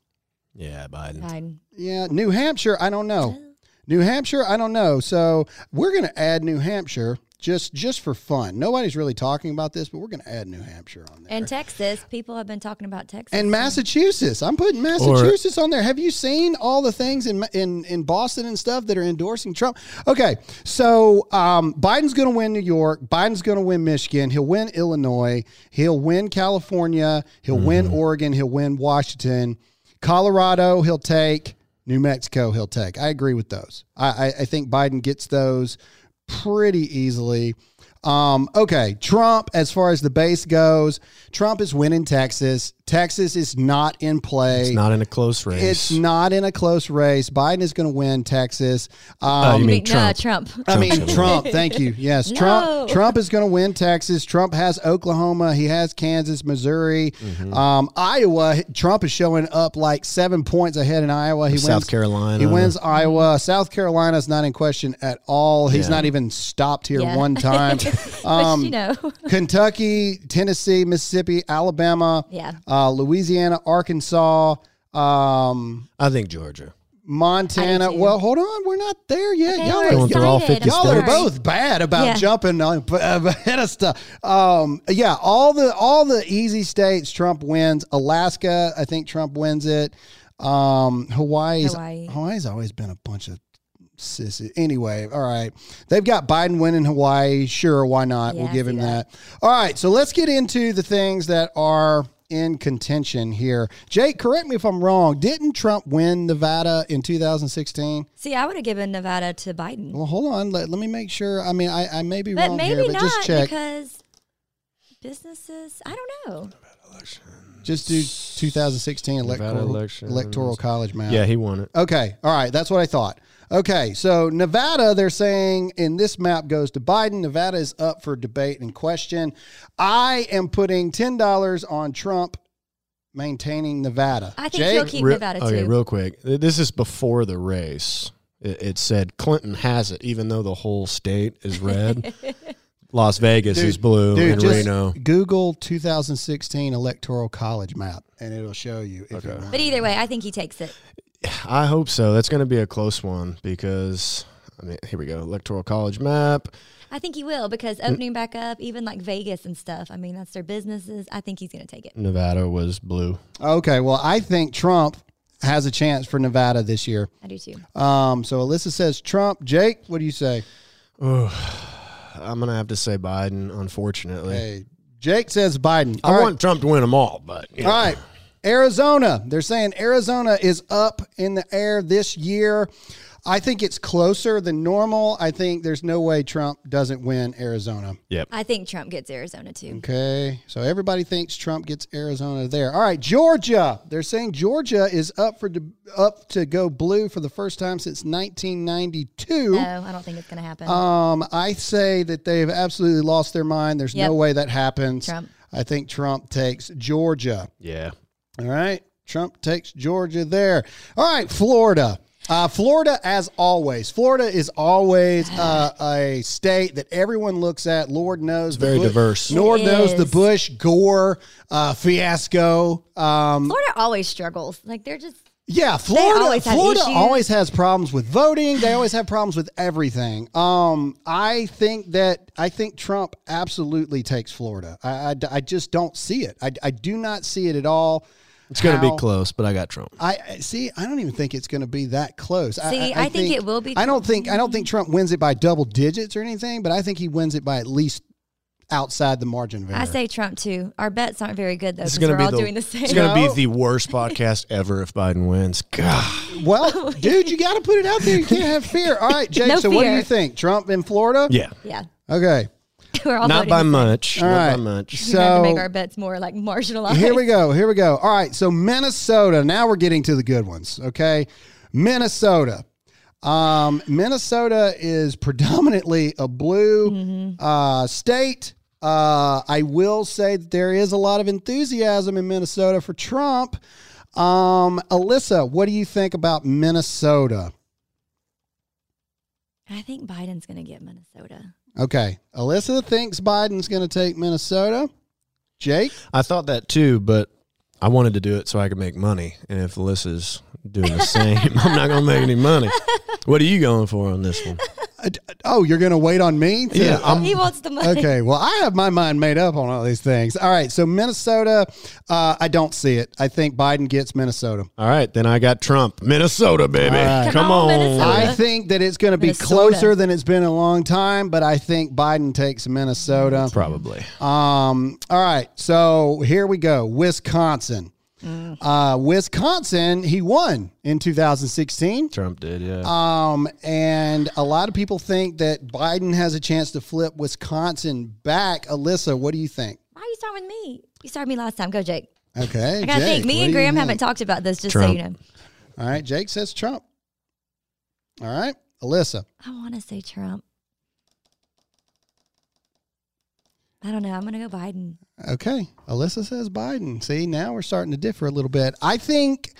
Yeah, Biden. Biden. Yeah, New Hampshire. I don't know. New Hampshire. I don't know. So we're going to add New Hampshire just just for fun. Nobody's really talking about this, but we're going to add New Hampshire on there. And Texas. People have been talking about Texas. And Massachusetts, I'm putting Massachusetts on there. Have you seen all the things in in in Boston and stuff that are endorsing Trump? Okay, so um, Biden's going to win New York. Biden's going to win Michigan. He'll win Illinois. He'll win California. He'll win Oregon. He'll win Washington. Colorado. He'll take New Mexico. He'll take. I agree with those. I I, I think Biden gets those pretty easily. Um, okay, Trump, as far as the base goes, Trump is winning Texas. Texas is not in play. It's not in a close race. It's not in a close race. Biden is going to win Texas. Um, Oh, you mean No, Trump. Trump. I mean Trump. Thank you. Yes, [laughs] No. Trump. Trump is going to win Texas. Trump has Oklahoma. He has Kansas, Missouri, Mm-hmm. um, Iowa. Trump is showing up like seven points ahead in Iowa. He South wins Carolina. He wins Iowa. South Carolina is not in question at all. He's Yeah. not even stopped here Yeah. one time. [laughs] but Um, you know, Kentucky, Tennessee, Mississippi, Alabama, Yeah. uh, Louisiana, Arkansas, um, I think Georgia. Montana. I do too. Well, hold on, we're not there yet. Okay, y'all we're are, going all 50 y'all are both bad about Yeah. jumping on [laughs] ahead of stuff. Um, yeah, all the all the easy states Trump wins. Alaska, I think Trump wins it. Um, Hawaii's Hawaii. Hawaii's always been a bunch of sissy. Anyway, all right. They've got Biden winning Hawaii. Sure, why not? Yeah, we'll give him that. that. All right, so let's get into the things that are in contention here. Jake, correct me if I'm wrong. Didn't Trump win Nevada in 2016? See, I would have given Nevada to Biden, Well, hold on. Let, let me make sure. I mean, I, I may be but wrong maybe here, but not just check. because businesses. I don't know. Just do 2016 electoral, electoral college map. Yeah, he won it. Okay. All right. That's what I thought. Okay. So Nevada, they're saying in this map goes to Biden. Nevada is up for debate and question. I am putting $10 on Trump maintaining Nevada. I think Jake? he'll keep Re- Nevada too. okay, real quick. This is before the race. It, it said Clinton has it, even though the whole state is red. [laughs] Las Vegas is blue Dude, and just Reno. Google 2016 electoral college map and it'll show you. If Okay. but either way, I think he takes it. I hope so. That's going to be a close one because I mean, here we go. Electoral college map. I think he will because opening back up, even like Vegas and stuff. I mean, that's their businesses. I think he's going to take it. Nevada was blue. Okay. Well, I think Trump has a chance for Nevada this year. I do too. Um, so Alyssa says Trump. Jake, what do you say? I'm going to have to say Biden, unfortunately. Hey, Jake says Biden. I All right. want Trump to win them all, but you know. All right. Arizona. They're saying Arizona is up in the air this year. I think it's closer than normal. I think there's no way Trump doesn't win Arizona. Yep. I think Trump gets Arizona too. Okay. So everybody thinks Trump gets Arizona there. All right, Georgia. They're saying Georgia is up for up to go blue for the first time since 1992. No, I don't think it's going to happen. Um, I say that they've absolutely lost their mind. There's no way that happens. Trump. I think Trump takes Georgia. Yeah. All right. Trump takes Georgia there. All right, Florida. Uh, Florida, as always, Florida is always uh, a state that everyone looks at. Lord knows, the very Bu- diverse. Lord It knows the. Bush Gore uh, fiasco. Um, Florida always struggles. Like they're just yeah, Florida. always Florida always has problems with voting. They always have problems with everything. Um, I think that I think Trump absolutely takes Florida. I, I, I just don't see it. I, I do not see it at all. It's going to be close, but I got Trump. I I- see. I don't even think it's going to be that close. See, I think it will be I don't think. I don't think Trump wins it by double digits or anything, but I think he wins it by at least outside the margin of error. I say Trump too. Our bets aren't very good though It's because going we're to be all the, doing the same. It's going to No. be the worst podcast [laughs] ever if Biden wins. God. well, [laughs] oh dude, you got to put it out there. You can't have fear. All right, [laughs] Jake. No so, what do you think? Trump in Florida? Yeah. yeah, Okay. [laughs] we're all Not by much. All Not right. by much. We're gonna have to make our bets more like marginalized. Here we go. Here we go. All right. So Minnesota. Now we're getting to the good ones. Okay. Minnesota. Um, Minnesota is predominantly a blue uh, state. Uh, I will say that there is a lot of enthusiasm in Minnesota for Trump. Um, Alyssa, what do you think about Minnesota? I think Biden's going to get Minnesota. Okay. Alyssa thinks Biden's going to take Minnesota. Jake? I thought that too, but I wanted to do it so I could make money. And if Alyssa's doing the [laughs] same, I'm not going to make any money. What are you going for on this one? Uh, d- Oh, you're going to wait on me? to- Yeah, I'm- he wants the money. Okay, well, I have my mind made up on all these things. All right, so Minnesota, uh, I don't see it. I think Biden gets Minnesota. All right, then I got Trump. Minnesota, baby. All right. Come Come on, on. Minnesota. I think that it's going to be Minnesota. closer than it's been in a long time, but I think Biden takes Minnesota. Probably. Um, all right, so here we go. Wisconsin. Uh, Wisconsin, he won in 2016. Trump did, yeah. Um, and a lot of people think that Biden has a chance to flip Wisconsin back. Alyssa, what do you think? Why are you starting with me? You started me last time. Go, Jake. Okay, I gotta Jake, think. Me and Graham haven't talked about this, just so you know. All right, Jake says Trump. All right, Alyssa. I want to say Trump. I don't know. I'm gonna go Biden. Okay, Alyssa says Biden. See, now we're starting to differ a little bit. I think,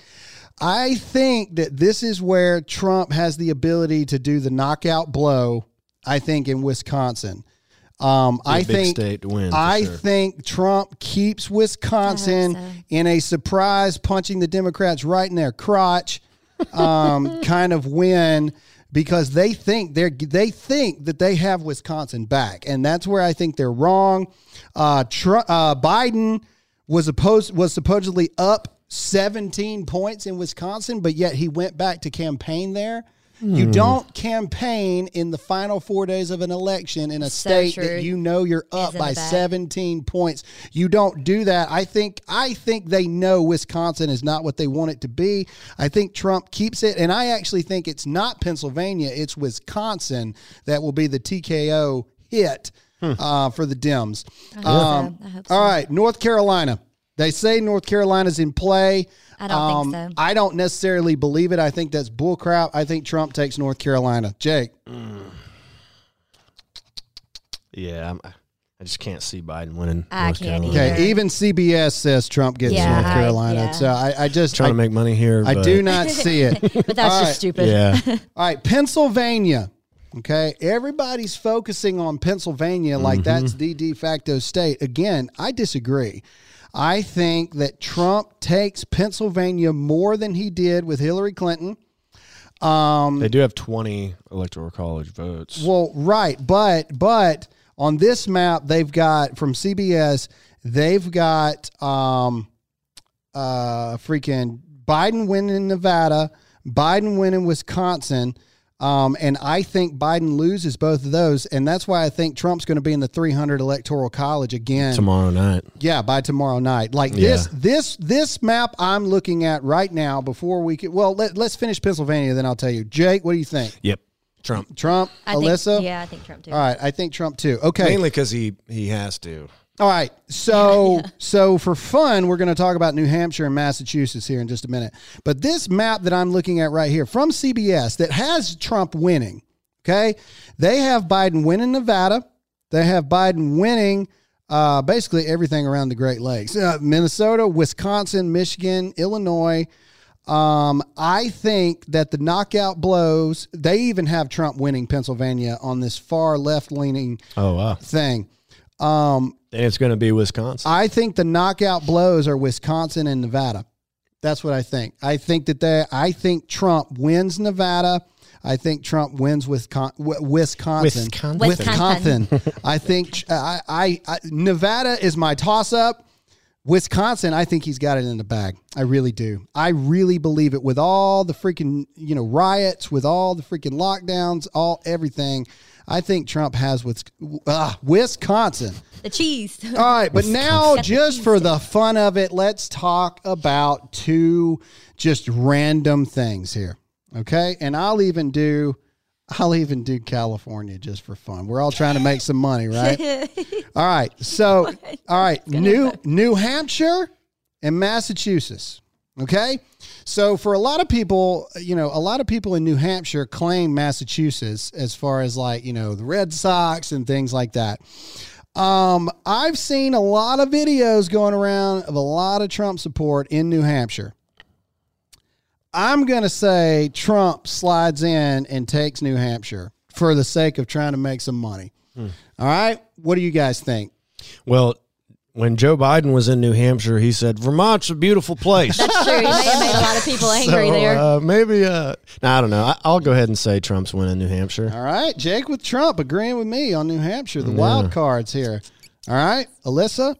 I think that this is where Trump has the ability to do the knockout blow. I think in Wisconsin. Um, I a big think state to win, I sure. think Trump keeps Wisconsin so. in a surprise, punching the Democrats right in their crotch, um, [laughs] kind of win because they think they're they think that they have Wisconsin back, and that's where I think they're wrong. Uh, Tru uh, Biden was opposed was supposedly up 17 points in Wisconsin, but yet he went back to campaign there. You don't campaign in the final four days of an election in a So state true. that you know you're up in the by bag. 17 points. You don't do that. I think I think they know Wisconsin is not what they want it to be. I think Trump keeps it, and I actually think it's not Pennsylvania, it's Wisconsin that will be the TKO hit uh, for the Dems. I hope Um, so. I hope so. All right, North Carolina. They say North Carolina's in play. I don't think Um, so. I don't necessarily believe it. I think that's bullcrap. I think Trump takes North Carolina. Jake. Yeah, I'm, I just can't see Biden winning. I North can't Carolina. Okay, even CBS says Trump gets Yeah, North I- Carolina. yeah. So I, I just Trying I, to make money here. I but- do not see it. [laughs] But that's All just right. stupid. Yeah, [laughs] All right, Pennsylvania. Okay, everybody's focusing on Pennsylvania like that's the de facto state. Again, I disagree. I think that Trump takes Pennsylvania more than he did with Hillary Clinton. they do have 20 electoral college votes. Well, right, but but on this map they've got from CBS, they've got um uh freaking Biden winning in Nevada, Biden winning in Wisconsin. Um, and I think Biden loses both of those, and that's why I think Trump's going to be in the 300 electoral college again. Tomorrow night. Yeah, by tomorrow night. Like this, Yeah. this, this map I'm looking at right now. Before we could, well, let, let's finish Pennsylvania, then I'll tell you. Jake, what do you think? Yep. Trump. Trump, I think, Alyssa. Yeah, I think Trump too. All right, I think Trump too. Okay. Mainly because he he has to. All right. So [laughs] so for fun, we're going to talk about New Hampshire and Massachusetts here in just a minute. But this map that I'm looking at right here from CBS that has Trump winning, okay? They have Biden winning Nevada. They have Biden winning uh, basically everything around the Great Lakes. Uh, Minnesota, Wisconsin, Michigan, Illinois. Um, I think that the knockout blows, they even have Trump winning Pennsylvania on this far left leaning Oh wow. thing. Um, And it's going to be Wisconsin. I think the knockout blows are Wisconsin and Nevada. That's what I think. I think that they. I think Trump wins Nevada. I think Trump wins Wisconsin. Wisconsin. Wisconsin. Wisconsin. I think I, I, I Nevada is my toss up. Wisconsin, I think he's got it in the bag. I really do. I really believe it with all the freaking, you know, riots, with all the freaking lockdowns, all everything. I think Trump has with uh, Wisconsin. The cheese. [laughs] All right, but now just for the fun of it, let's talk about two just random things here. Okay? And I'll even do I'll even do California just for fun. We're all trying to make some money, [laughs] right? all right. So, all right, New New Hampshire and Massachusetts. Okay? So for a lot of people, you know, a lot of people in New Hampshire claim Massachusetts as far as like, you know, the Red Sox and things like that. Um, I've seen a lot of videos going around of a lot of Trump support in New Hampshire. I'm going to say Trump slides in and takes New Hampshire for the sake of trying to make some money. All right. What do you guys think? Well, when Joe Biden was in New Hampshire, he said Vermont's a beautiful place. That's true. He may have made a lot of people [laughs] angry So, there. Uh, maybe. Uh, no, I don't know. I, I'll go ahead and say Trump's winning New Hampshire. All right. Jake with Trump agreeing with me on New Hampshire, the wild cards here. All right. Alyssa?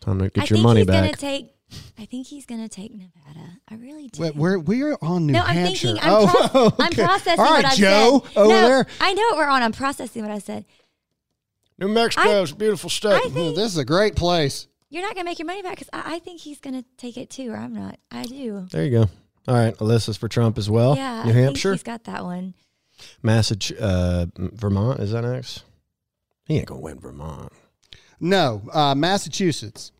Time to I get your think money he's gonna back. take. I think he's gonna take Nevada. I really do. Wait, we're, we're on New no, I'm Hampshire. thinking. I'm, oh, pro- I'm [laughs] processing All right, what I Joe said. over no, there. I know what we're on. I'm processing what I said. New Mexico is a beautiful state. I Oh, think this is a great place. you're not gonna make your money back because I, I think he's gonna take it too, or I'm not. I do. there you go. All right, Alyssa's for Trump as well. yeah, New I Hampshire, think he's got that one. Massachusetts, uh, Vermont. Is that next? He ain't gonna win Vermont. No, uh, Massachusetts.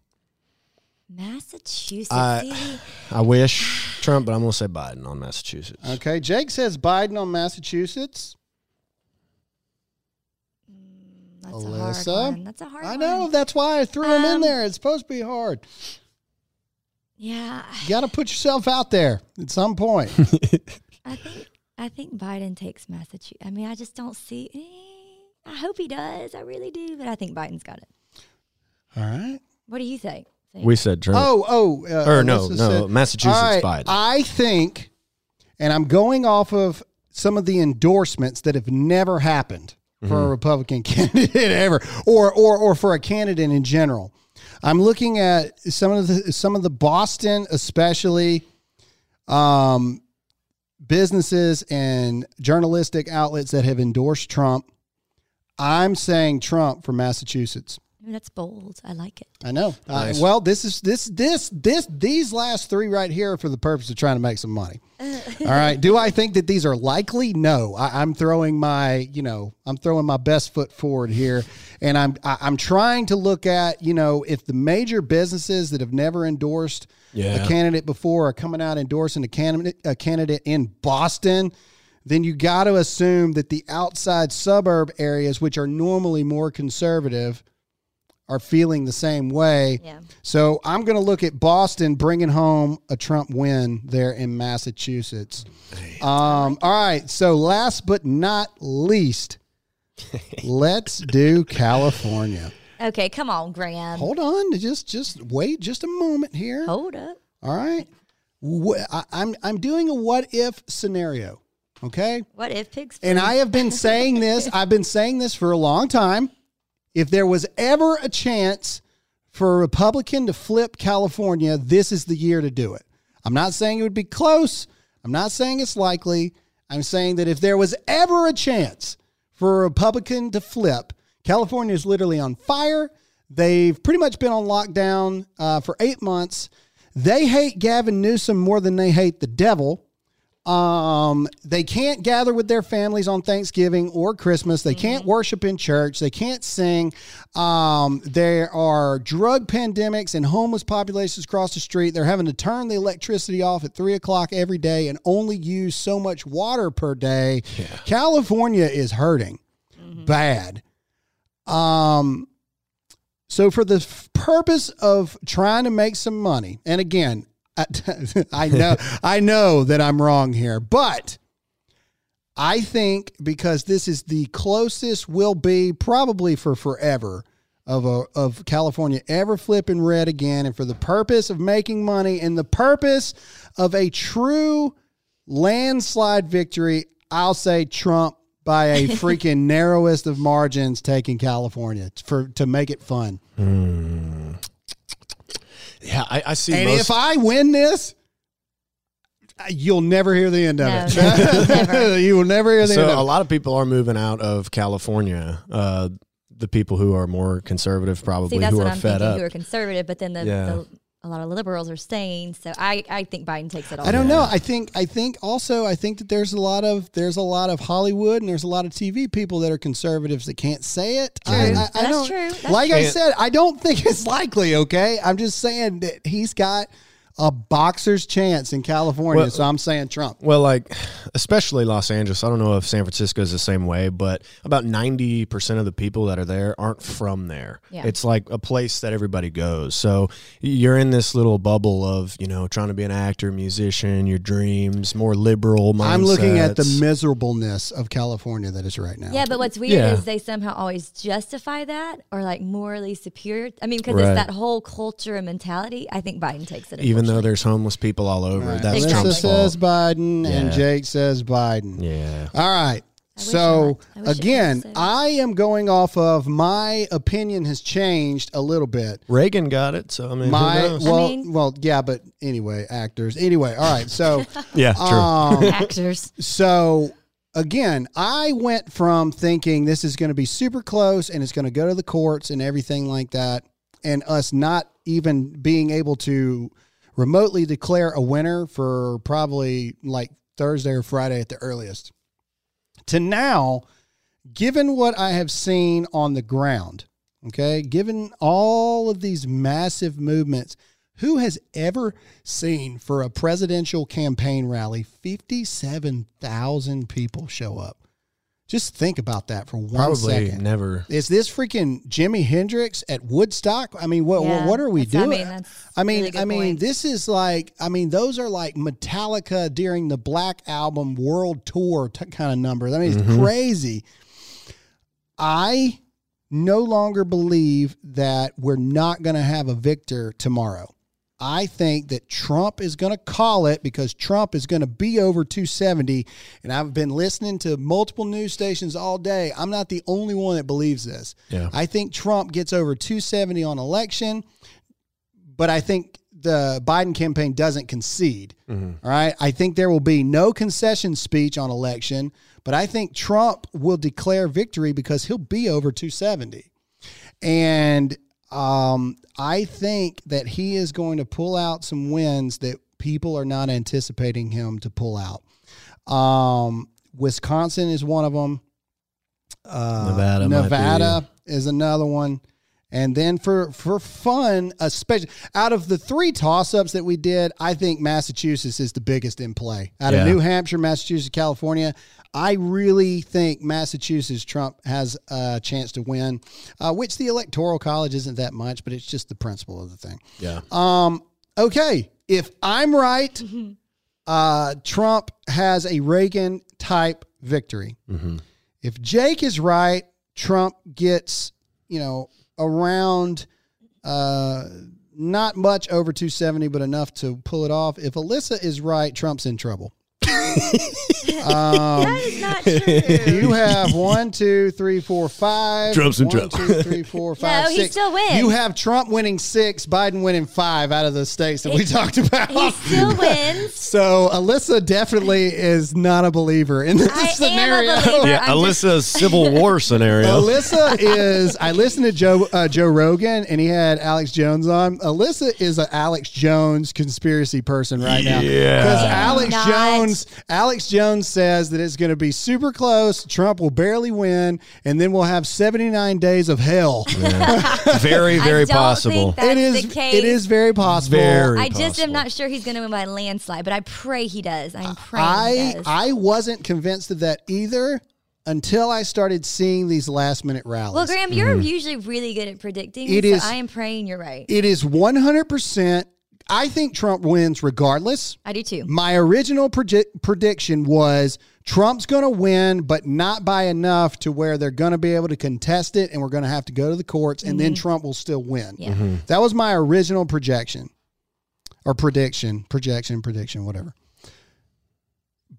Massachusetts. I- I wish Trump, but I'm gonna say Biden on Massachusetts. Okay. Jake says Biden on Massachusetts. That's a Alyssa? hard one. That's a hard I one. know. That's why I threw him in Um, there. It's supposed to be hard. Yeah, You got to put yourself out there at some point. [laughs] I think I think Biden takes Massachusetts. I mean, I just don't see. eh, I hope he does. I really do, but I think Biden's got it. All right. What do you think? Think- We said Trump. Oh, oh. Uh, Or no, no, said- Massachusetts All right, Biden. I think, and I'm going off of some of the endorsements that have never happened for Mm-hmm. a Republican [laughs] candidate ever, or or or for a candidate in general. I'm looking at some of the some of the Boston, especially. Um, businesses and journalistic outlets that have endorsed Trump. I'm saying Trump for Massachusetts. Ooh, that's bold. I like it. I know. Uh, well, this is this this this these last three right here are for the purpose of trying to make some money. [laughs] All right. Do I think that these are likely? No. I, I'm throwing my you know I'm throwing my best foot forward here, and I'm I, I'm trying to look at you know if the major businesses that have never endorsed Yeah. a candidate before are coming out endorsing a candidate a candidate in Boston. Then you got to assume that the outside suburb areas, which are normally more conservative, are feeling the same way. Yeah. So I'm going to look at Boston bringing home a Trump win there in Massachusetts. Um, all right. So last but not least, [laughs] let's do California. Okay, come on, Graham. Hold on. Just just wait just a moment here. Hold up. All right. Wh- I, I'm I'm doing a what if scenario. Okay. What if pigs? And? I have been saying this, [laughs] I've been saying this for a long time. If there was ever a chance for a Republican to flip California, this is the year to do it. I'm not saying it would be close. I'm not saying it's likely. I'm saying that if there was ever a chance for a Republican to flip, California is literally on fire. They've pretty much been on lockdown uh, for eight months. They hate Gavin Newsom more than they hate the devil. Um, they can't gather with their families on Thanksgiving or Christmas. They can't worship in church. They can't sing. Um, there are drug pandemics and homeless populations across the street. They're having to turn the electricity off at three o'clock every day and only use so much water per day. California is hurting bad. Um, so for the f- purpose of trying to make some money, and again, I, [laughs] I know I know that I'm wrong here, but I think because this is the closest will be probably for forever of a of California ever flipping red again, and for the purpose of making money and the purpose of a true landslide victory, I'll say Trump by a [laughs] freaking narrowest of margins taking California for to make it fun. Hmm. Yeah, I, I see. And most, if I win this, you'll never hear the end of No, it. never, never. [laughs] you will never hear the so end of it. So a lot of people are moving out of California. Uh, the people who are more conservative, probably See, that's who what are I'm fed thinking. up. Who are conservative, but then the, Yeah. the a lot of liberals are staying. So I, I think Biden takes it all. I don't know. I think I think also I think that there's a lot of there's a lot of Hollywood and there's a lot of TV people that are conservatives that can't say it. I, I, I That's don't, true. That's like I said, I don't [laughs] think it's likely. Okay, I'm just saying that he's got a boxer's chance in California. Well- so I'm saying Trump. Well, like especially Los Angeles. I don't know if San Francisco is the same way, but about ninety percent of the people that are there aren't from there. Yeah. It's like a place that everybody goes. So you're in this little bubble of you know trying to be an actor, musician, your dreams, more liberal. Mindsets. I'm looking at the miserableness of California that is right now. Yeah, but what's weird Yeah. is they somehow always justify that or like morally superior. I mean, because Right. it's that whole culture and mentality. I think Biden takes it. even though there's homeless people all over. Right. That's Melissa Trump's says fault. Biden and Jake says Biden. Yeah. All right. I So. I again, was the same. I am going off of my opinion has changed a little bit. Reagan got it, so I mean, My who knows? well, mean- well, yeah, but anyway, actors. Anyway, all right. So, [laughs] yeah, true. um, [laughs] actors. so again, I went from thinking this is going to be super close and it's going to go to the courts and everything like that, and us not even being able to remotely declare a winner for probably like Thursday or Friday at the earliest. To now, given what I have seen on the ground, okay, given all of these massive movements, who has ever seen for a presidential campaign rally 57,000 people show up? Just think about that for one second. Probably never. Is this freaking Jimi Hendrix at Woodstock? I mean, what Yeah, what, what are we that's- I doing? mean, that's I mean, really good I mean, this is like, I mean, those are like Metallica during the Black Album World Tour t- kind of numbers. I mean, it's Mm-hmm. crazy. I no longer believe that we're not going to have a victor tomorrow. I think that Trump is going to call it because Trump is going to be over 270. And I've been listening to multiple news stations all day. I'm not the only one that believes this. Yeah. I think Trump gets over 270 on election, but I think the Biden campaign doesn't concede. Mm-hmm. all right. I think there will be no concession speech on election, but I think Trump will declare victory because he'll be over 270. And um, I think that he is going to pull out some wins that people are not anticipating him to pull out. Um, Wisconsin is one of them. Uh, Nevada Nevada is another one. And then for for fun, especially out of the three toss ups that we did, I think Massachusetts is the biggest in play. Out Yeah. of New Hampshire, Massachusetts, California, I really think Massachusetts Trump has a chance to win, uh, which the electoral college isn't that much, but it's just the principle of the thing. Yeah. Um, okay, if I'm right, uh, Trump has a Reagan type victory. If Jake is right, Trump gets, you know, around uh, not much over 270, but enough to pull it off. If Alyssa is right, Trump's in trouble. That is not true. [laughs] You have one, two, three, four, five. Trump's in One, trouble. two, three, four, [laughs] five, No, he still wins. You have Trump winning six, Biden winning five out of the states that we talked about. he still [laughs] wins. So Alyssa definitely is not a believer in this I am a scenario. believer. Yeah, I'm just- Alyssa's Civil War scenario. Alyssa is. I listened to Joe uh, Joe Rogan and he had Alex Jones on. Alyssa is an Alex Jones conspiracy person right now. Yeah. because Alex not. Jones Alex Jones says that it's going to be super close. Trump will barely win, and then we'll have seventy nine days of hell. [laughs] very, I very don't possible. think that's it is. the case. It is very possible. Very I just am not sure he's going to win by a landslide, but I pray he does. I'm praying he I does. I wasn't convinced of that either until I started seeing these last minute rallies. well, Graham, you're mm-hmm. usually really good at predicting. It so is- I am praying you're right. It is 100%. I think Trump wins regardless. I do too. My original proje- prediction was Trump's going to win, but not by enough to where they're going to be able to contest it and we're going to have to go to the courts and then mm-hmm. Trump will still win. Yeah. Mm-hmm. That was my original projection or prediction, projection, prediction, whatever.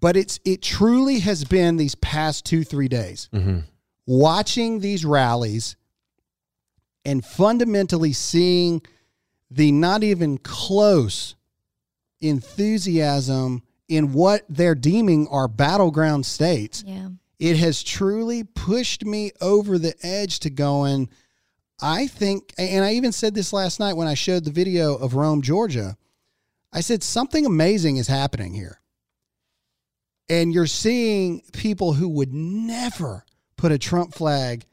But it's it truly has been these past 2-3 days mm-hmm. watching these rallies and fundamentally seeing the not even close enthusiasm in what they're deeming are battleground states. Yeah. it has truly pushed me over the edge to going i think and i even said this last night when i showed the video of rome georgia. I said something amazing is happening here. And you're seeing people who would never put a trump flag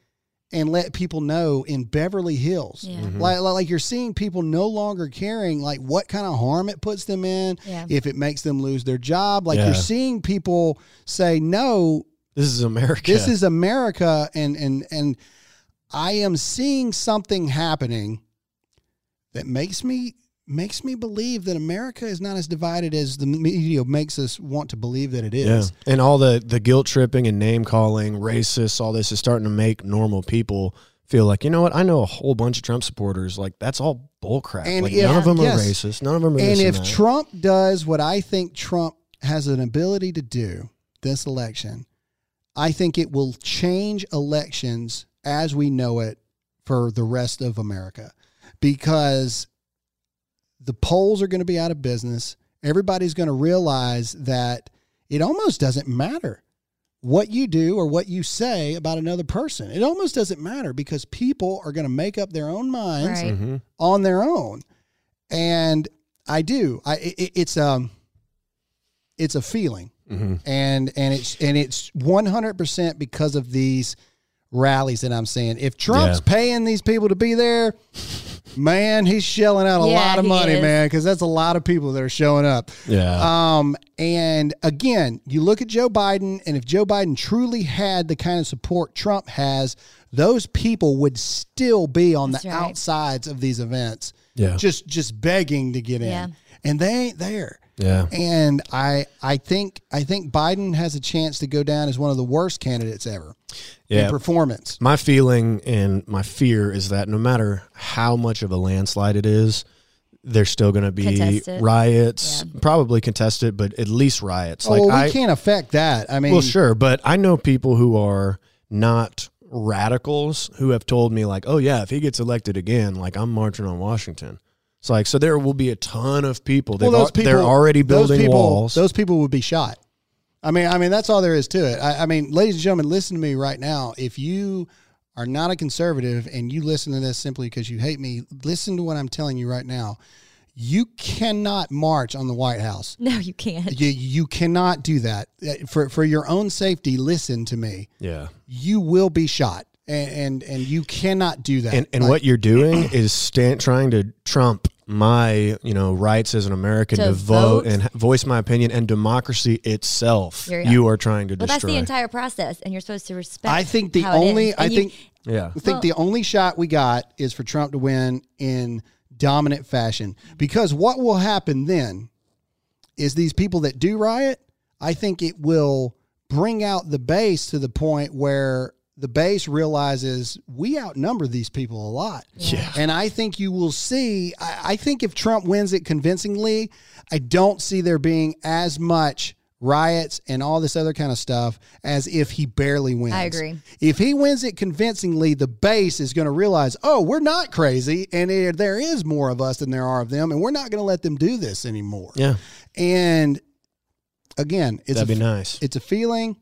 and let people know in beverly hills Yeah. Mm-hmm. like, like you're seeing people no longer caring like what kind of harm it puts them in Yeah. if it makes them lose their job like Yeah. you're seeing people say no This is America. this is America, and and and I am seeing something happening that makes me makes me believe that America is not as divided as the media makes us want to believe that it is. Yeah, and all the the guilt tripping and name calling, racist, all this is starting to make normal people feel like you know what? I know a whole bunch of Trump supporters. Like that's all bullcrap. And like if- none of them yes. are racist. None of them are. And if and. Trump does what I think Trump has an ability to do this election, I think it will change elections as we know it for the rest of America because the polls are going to be out of business. Everybody's going to realize that it almost doesn't matter what you do or what you say about another person. It almost doesn't matter because people are going to make up their own minds Right. Mhm. on their own. And I do. I it, it's um it's a feeling. Mhm. And and it's and it's 100% because of these rallies that I'm saying. If Trump's Yeah. paying these people to be there, man, he's shelling out a Yeah, lot of money, is. man, cuz that's a lot of people that are showing up. yeah, Um, and again, you look at Joe Biden, and if Joe Biden truly had the kind of support Trump has, those people would still be on That's the right. outsides of these events, yeah, just just begging to get in, Yeah. and they ain't there. Yeah. And I I think I think Biden has a chance to go down as one of the worst candidates ever in Yeah. performance. My feeling and my fear is that no matter how much of a landslide it is, there's still going to be Contested. riots, probably contested, but at least riots. oh, Like well, we I, can't affect that. I mean, well, sure, but I know people who are not radicals who have told me like, "Oh yeah, if he gets elected again, like I'm marching on Washington." It's like so there will be a ton of people. They've, well, those people they're already those building people, walls. Those people would be shot. I mean, I mean that's all there is to it. I, I mean, ladies and gentlemen, listen to me right now. If you are not a conservative and you listen to this simply because you hate me, listen to what I'm telling you right now. You cannot march on the White House. [laughs] No, you can't. You, you cannot do that Uh, for for your own safety. Listen to me. yeah. You will be shot, and and, and you cannot do that. And and Like, what you're doing is stand, trying to trump my you know rights as an American To to, vote, vote? and voice my opinion and democracy itself. You're- you are trying to Well, destroy. that's the entire process, and you're supposed to respect. I think the how only. I And you- think yeah. I think Well- the only shot we got is for Trump to win in dominant fashion. Because what will happen then is these people that do riot, I think it will bring out the base to the point where the base realizes we outnumber these people a lot. Yeah. And I think you will see, I, I think if Trump wins it convincingly, I don't see there being as much riots and all this other kind of stuff as if he barely wins. I agree. If he wins it convincingly, the base is going to realize, oh, we're not crazy, and it, there is more of us than there are of them, and we're not going to let them do this anymore. Yeah. And again, it's That'd a, be nice. It's a feeling.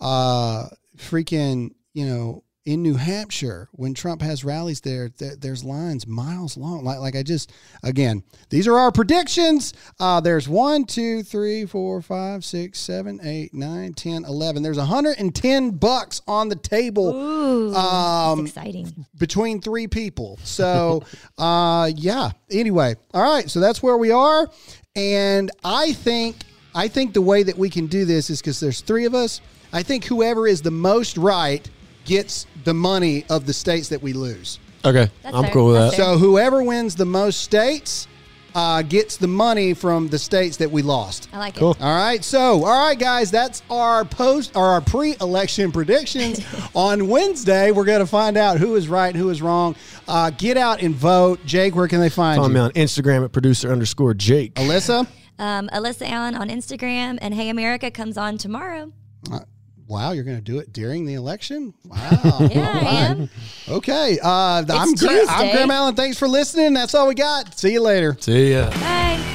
Uh, freaking, you know, in New Hampshire when Trump has rallies there, there there's lines miles long. Like, like I just, again, these are our predictions. Uh, there's one, two, three, four, five, six, seven, eight, nine, ten, eleven. There's 110 bucks on the table Ooh, um, exciting. between three people. So, [laughs] uh, yeah. Anyway, all right. So that's where we are, and I think I think the way that we can do this is because there's three of us. I think whoever is the most right gets the money of the states that we lose. Okay. That's I'm fair. cool with That's that. fair. So whoever wins the most states uh, gets the money from the states that we lost. I like it. Cool. it. All right, so all right, guys, that's our post or our pre-election predictions. [laughs] On Wednesday, we're going to find out who is right, who is wrong. Uh, get out and vote. Jake, where can they find Follow you? me on Instagram at producer underscore Jake. Alyssa. Um, Alyssa Allen on Instagram, and Hey America comes on tomorrow. Wow, you're going to do it during the election? [laughs] Wow. Yeah, I am. Okay. Uh, I'm, Gra- I'm Graham Allen. Thanks for listening. That's all we got. See you later. See ya. Bye.